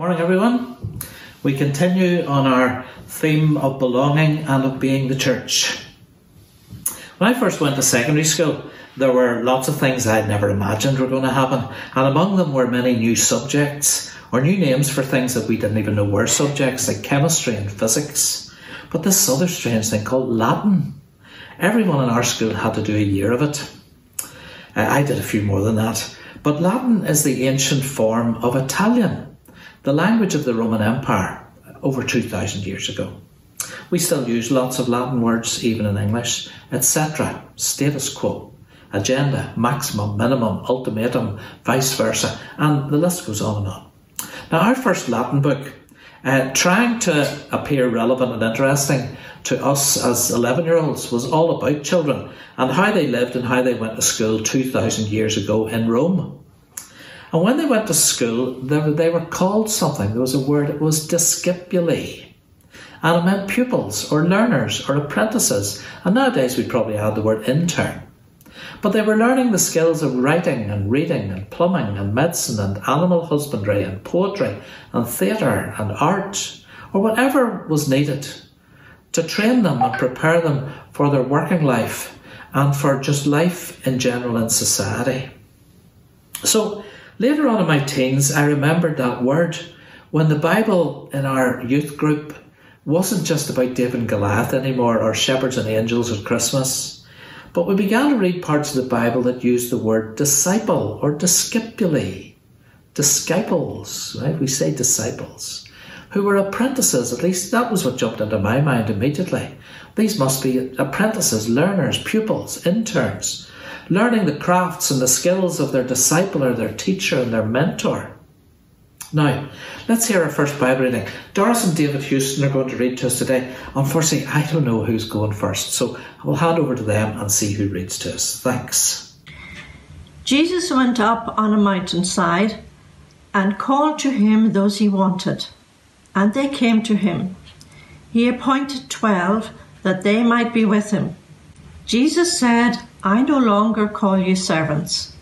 Morning, everyone. We continue on our theme of belonging and of being the church. When I first went to secondary school, there were lots of things I'd never imagined were going to happen, and among them were many new subjects or new names for things that we didn't even know were subjects, like chemistry and physics. But this other strange thing called Latin. Everyone in our school had to do a year of it. Uh, I did a few more than that. But Latin is the ancient form of Italian the language of the Roman Empire over 2,000 years ago. We still use lots of Latin words, even in English, etc., status quo, agenda, maximum, minimum, ultimatum, vice versa, and the list goes on and on. Now, our first Latin book, uh, trying to appear relevant and interesting to us as 11 year olds, was all about children and how they lived and how they went to school 2,000 years ago in Rome. And when they went to school, they were, they were called something. There was a word, it was discipuli. And it meant pupils or learners or apprentices. And nowadays we'd probably add the word intern. But they were learning the skills of writing and reading and plumbing and medicine and animal husbandry and poetry and theatre and art or whatever was needed to train them and prepare them for their working life and for just life in general in society. So Later on in my teens, I remembered that word when the Bible in our youth group wasn't just about David and Goliath anymore or shepherds and angels at Christmas, but we began to read parts of the Bible that used the word disciple or discipuli. Disciples, right? We say disciples, who were apprentices, at least that was what jumped into my mind immediately. These must be apprentices, learners, pupils, interns learning the crafts and the skills of their disciple or their teacher and their mentor. Now, let's hear our first Bible reading. Doris and David Houston are going to read to us today. Unfortunately, I don't know who's going first, so I will hand over to them and see who reads to us. Thanks. Jesus went up on a mountainside and called to him those he wanted, and they came to him. He appointed twelve that they might be with him. Jesus said, I no longer call you servants,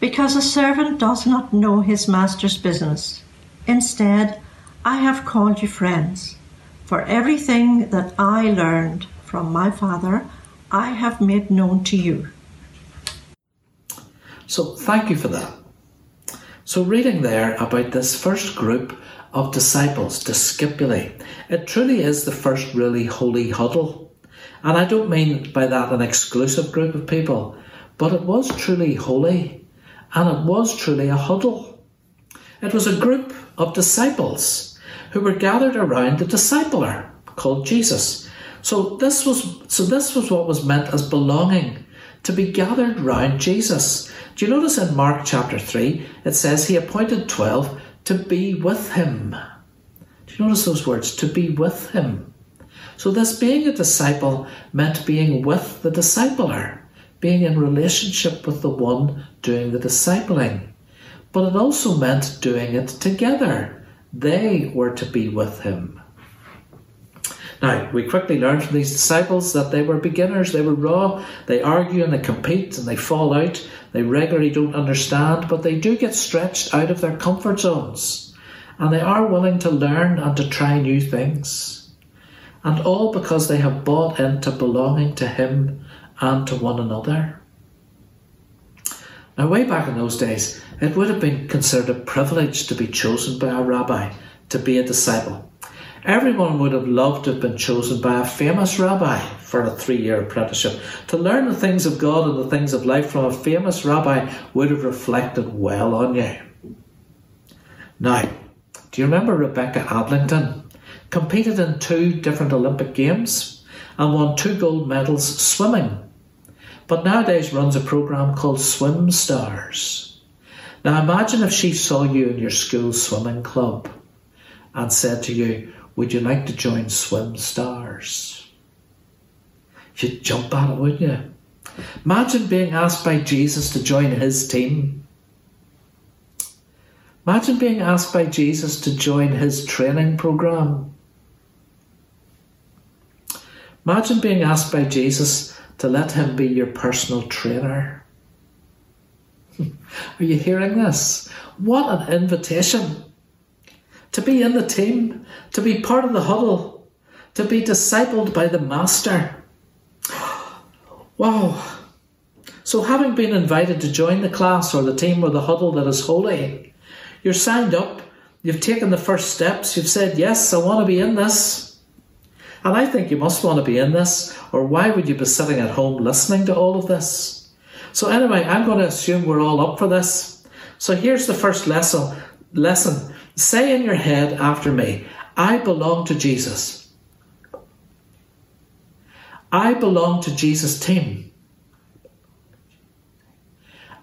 because a servant does not know his master's business. Instead, I have called you friends, for everything that I learned from my Father, I have made known to you. So, thank you for that. So, reading there about this first group of disciples, discipuli, it truly is the first really holy huddle and I don't mean by that an exclusive group of people, but it was truly holy and it was truly a huddle. It was a group of disciples who were gathered around the discipler called Jesus. So this was so this was what was meant as belonging, to be gathered round Jesus. Do you notice in Mark chapter 3 it says he appointed 12 to be with him. Do you notice those words? To be with him. So, this being a disciple meant being with the discipler, being in relationship with the one doing the discipling. But it also meant doing it together. They were to be with him. Now, we quickly learned from these disciples that they were beginners, they were raw, they argue and they compete and they fall out, they regularly don't understand, but they do get stretched out of their comfort zones. And they are willing to learn and to try new things and all because they have bought into belonging to Him and to one another. Now, way back in those days, it would have been considered a privilege to be chosen by a rabbi, to be a disciple. Everyone would have loved to have been chosen by a famous rabbi for a three year apprenticeship. To learn the things of God and the things of life from a famous rabbi would have reflected well on you. Now, do you remember Rebecca Adlington? Competed in two different Olympic Games and won two gold medals swimming. But nowadays runs a program called Swim Stars. Now imagine if she saw you in your school swimming club and said to you, Would you like to join Swim Stars? You'd jump at it, wouldn't you? Imagine being asked by Jesus to join his team. Imagine being asked by Jesus to join his training program. Imagine being asked by Jesus to let him be your personal trainer. Are you hearing this? What an invitation! to be in the team, to be part of the huddle, to be discipled by the Master. Wow. So, having been invited to join the class or the team or the huddle that is holy, you're signed up, you've taken the first steps, you've said, Yes, I want to be in this. And I think you must want to be in this, or why would you be sitting at home listening to all of this? So, anyway, I'm going to assume we're all up for this. So, here's the first lesson. Lesson. Say in your head after me, I belong to Jesus. I belong to Jesus' team.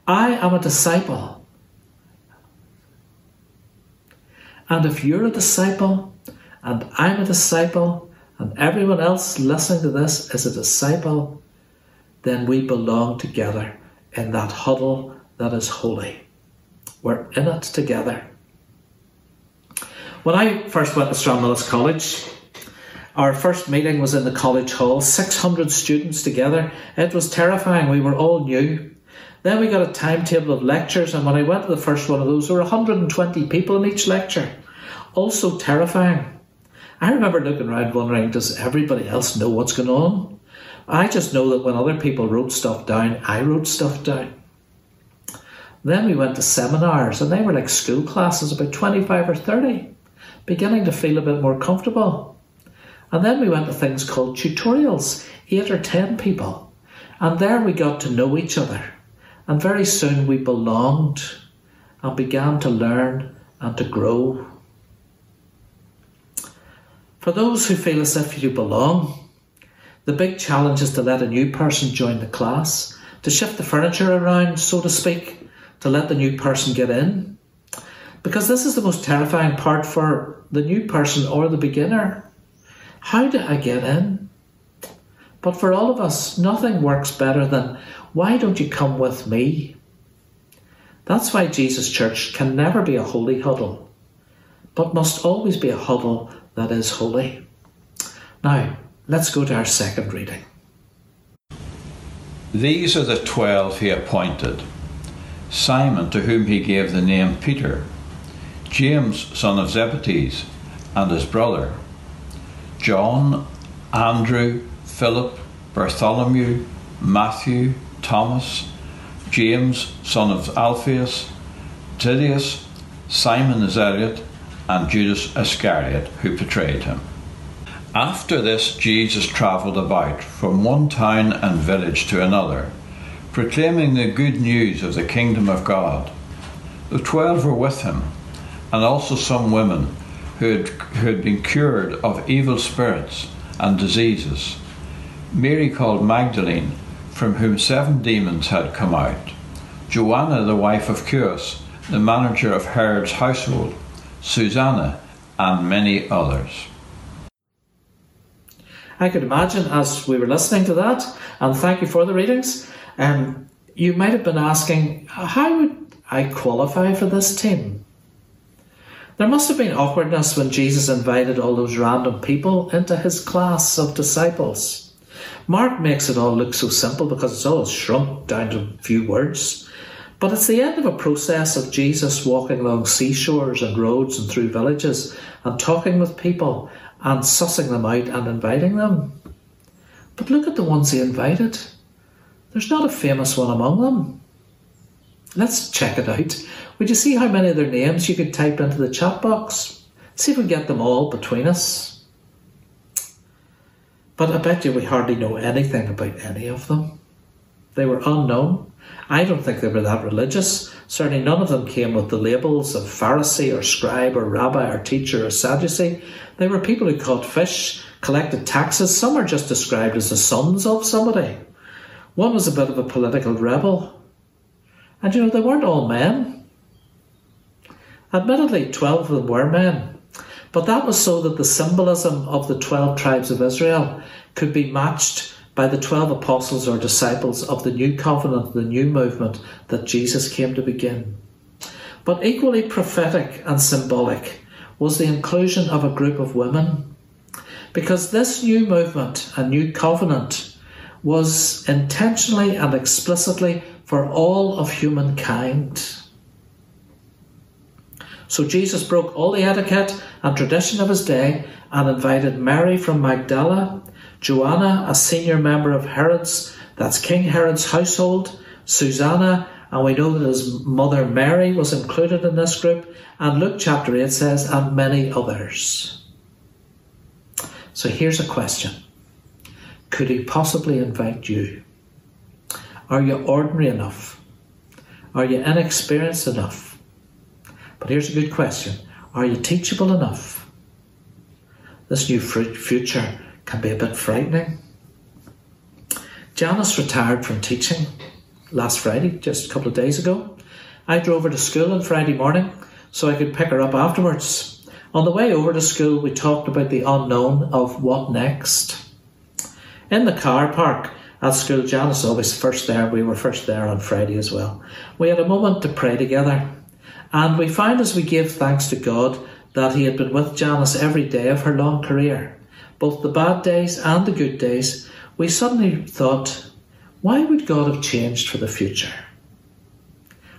I am a disciple. And if you're a disciple, and I'm a disciple, and everyone else listening to this is a disciple, then we belong together in that huddle that is holy. We're in it together. When I first went to Stranmillis College, our first meeting was in the college hall, 600 students together. It was terrifying. We were all new. Then we got a timetable of lectures, and when I went to the first one of those, there were 120 people in each lecture. Also terrifying. I remember looking around wondering, does everybody else know what's going on? I just know that when other people wrote stuff down, I wrote stuff down. Then we went to seminars, and they were like school classes, about 25 or 30, beginning to feel a bit more comfortable. And then we went to things called tutorials, eight or ten people. And there we got to know each other. And very soon we belonged and began to learn and to grow. For those who feel as if you belong, the big challenge is to let a new person join the class, to shift the furniture around, so to speak, to let the new person get in. Because this is the most terrifying part for the new person or the beginner. How do I get in? But for all of us, nothing works better than why don't you come with me? That's why Jesus Church can never be a holy huddle, but must always be a huddle that is holy. Now, let's go to our second reading. These are the twelve he appointed Simon, to whom he gave the name Peter, James, son of Zebedee, and his brother, John, Andrew, Philip, Bartholomew, Matthew, Thomas, James, son of Alphaeus, Thaddeus, Simon Iscariot, and Judas Iscariot, who betrayed him. After this, Jesus travelled about from one town and village to another, proclaiming the good news of the kingdom of God. The twelve were with him, and also some women who had, who had been cured of evil spirits and diseases. Mary called Magdalene from whom seven demons had come out, Joanna, the wife of Chuza, the manager of Herod's household, Susanna, and many others. I could imagine as we were listening to that, and thank you for the readings, um, you might have been asking, how would I qualify for this team? There must have been awkwardness when Jesus invited all those random people into his class of disciples. Mark makes it all look so simple because it's all shrunk down to a few words. But it's the end of a process of Jesus walking along seashores and roads and through villages and talking with people and sussing them out and inviting them. But look at the ones he invited. There's not a famous one among them. Let's check it out. Would you see how many of their names you could type into the chat box? See if we get them all between us. But I bet you we hardly know anything about any of them. They were unknown. I don't think they were that religious. Certainly none of them came with the labels of Pharisee or scribe or rabbi or teacher or Sadducee. They were people who caught fish, collected taxes. Some are just described as the sons of somebody. One was a bit of a political rebel. And you know, they weren't all men. Admittedly, 12 of them were men. But that was so that the symbolism of the 12 tribes of Israel could be matched by the 12 apostles or disciples of the new covenant, the new movement that Jesus came to begin. But equally prophetic and symbolic was the inclusion of a group of women. Because this new movement, a new covenant, was intentionally and explicitly for all of humankind. So Jesus broke all the etiquette and tradition of his day and invited Mary from Magdala, Joanna, a senior member of Herod's, that's King Herod's household, Susanna, and we know that his mother Mary was included in this group, and Luke chapter 8 says, and many others. So here's a question Could he possibly invite you? Are you ordinary enough? Are you inexperienced enough? But here's a good question Are you teachable enough? This new future can be a bit frightening. Janice retired from teaching last Friday, just a couple of days ago. I drove her to school on Friday morning so I could pick her up afterwards. On the way over to school, we talked about the unknown of what next. In the car park at school, Janice always first there. We were first there on Friday as well. We had a moment to pray together, and we found as we gave thanks to God that He had been with Janice every day of her long career, both the bad days and the good days. We suddenly thought, why would God have changed for the future?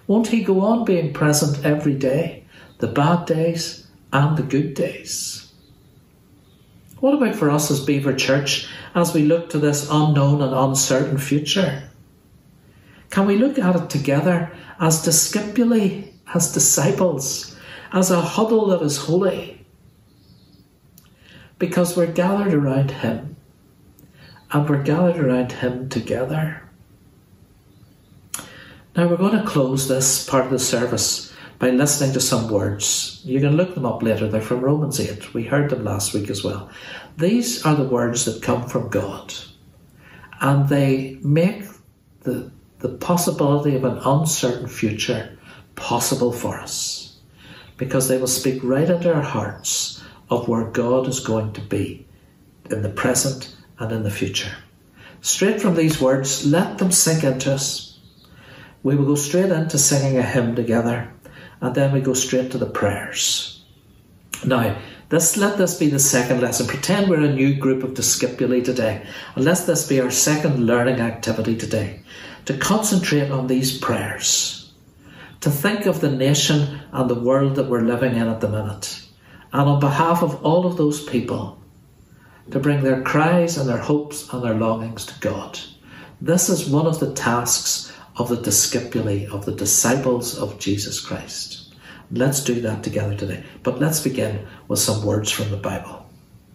Won't He go on being present every day, the bad days and the good days? What about for us as Belvoir Church as we look to this unknown and uncertain future? Can we look at it together as discipuli, as disciples, as a huddle that is holy? Because we're gathered around Him and we're gathered around Him together. Now we're going to close this part of the service by listening to some words. You can look them up later, they're from Romans 8. We heard them last week as well. These are the words that come from God, and they make the, the possibility of an uncertain future possible for us because they will speak right into our hearts of where God is going to be in the present and in the future. Straight from these words, let them sink into us. We will go straight into singing a hymn together, and then we go straight to the prayers. Now, this let this be the second lesson. Pretend we're a new group of discipuli today, and let this be our second learning activity today. To concentrate on these prayers, to think of the nation and the world that we're living in at the minute, and on behalf of all of those people to bring their cries and their hopes and their longings to God. This is one of the tasks of the discipuli, of the disciples of Jesus Christ. Let's do that together today. But let's begin with some words from the Bible.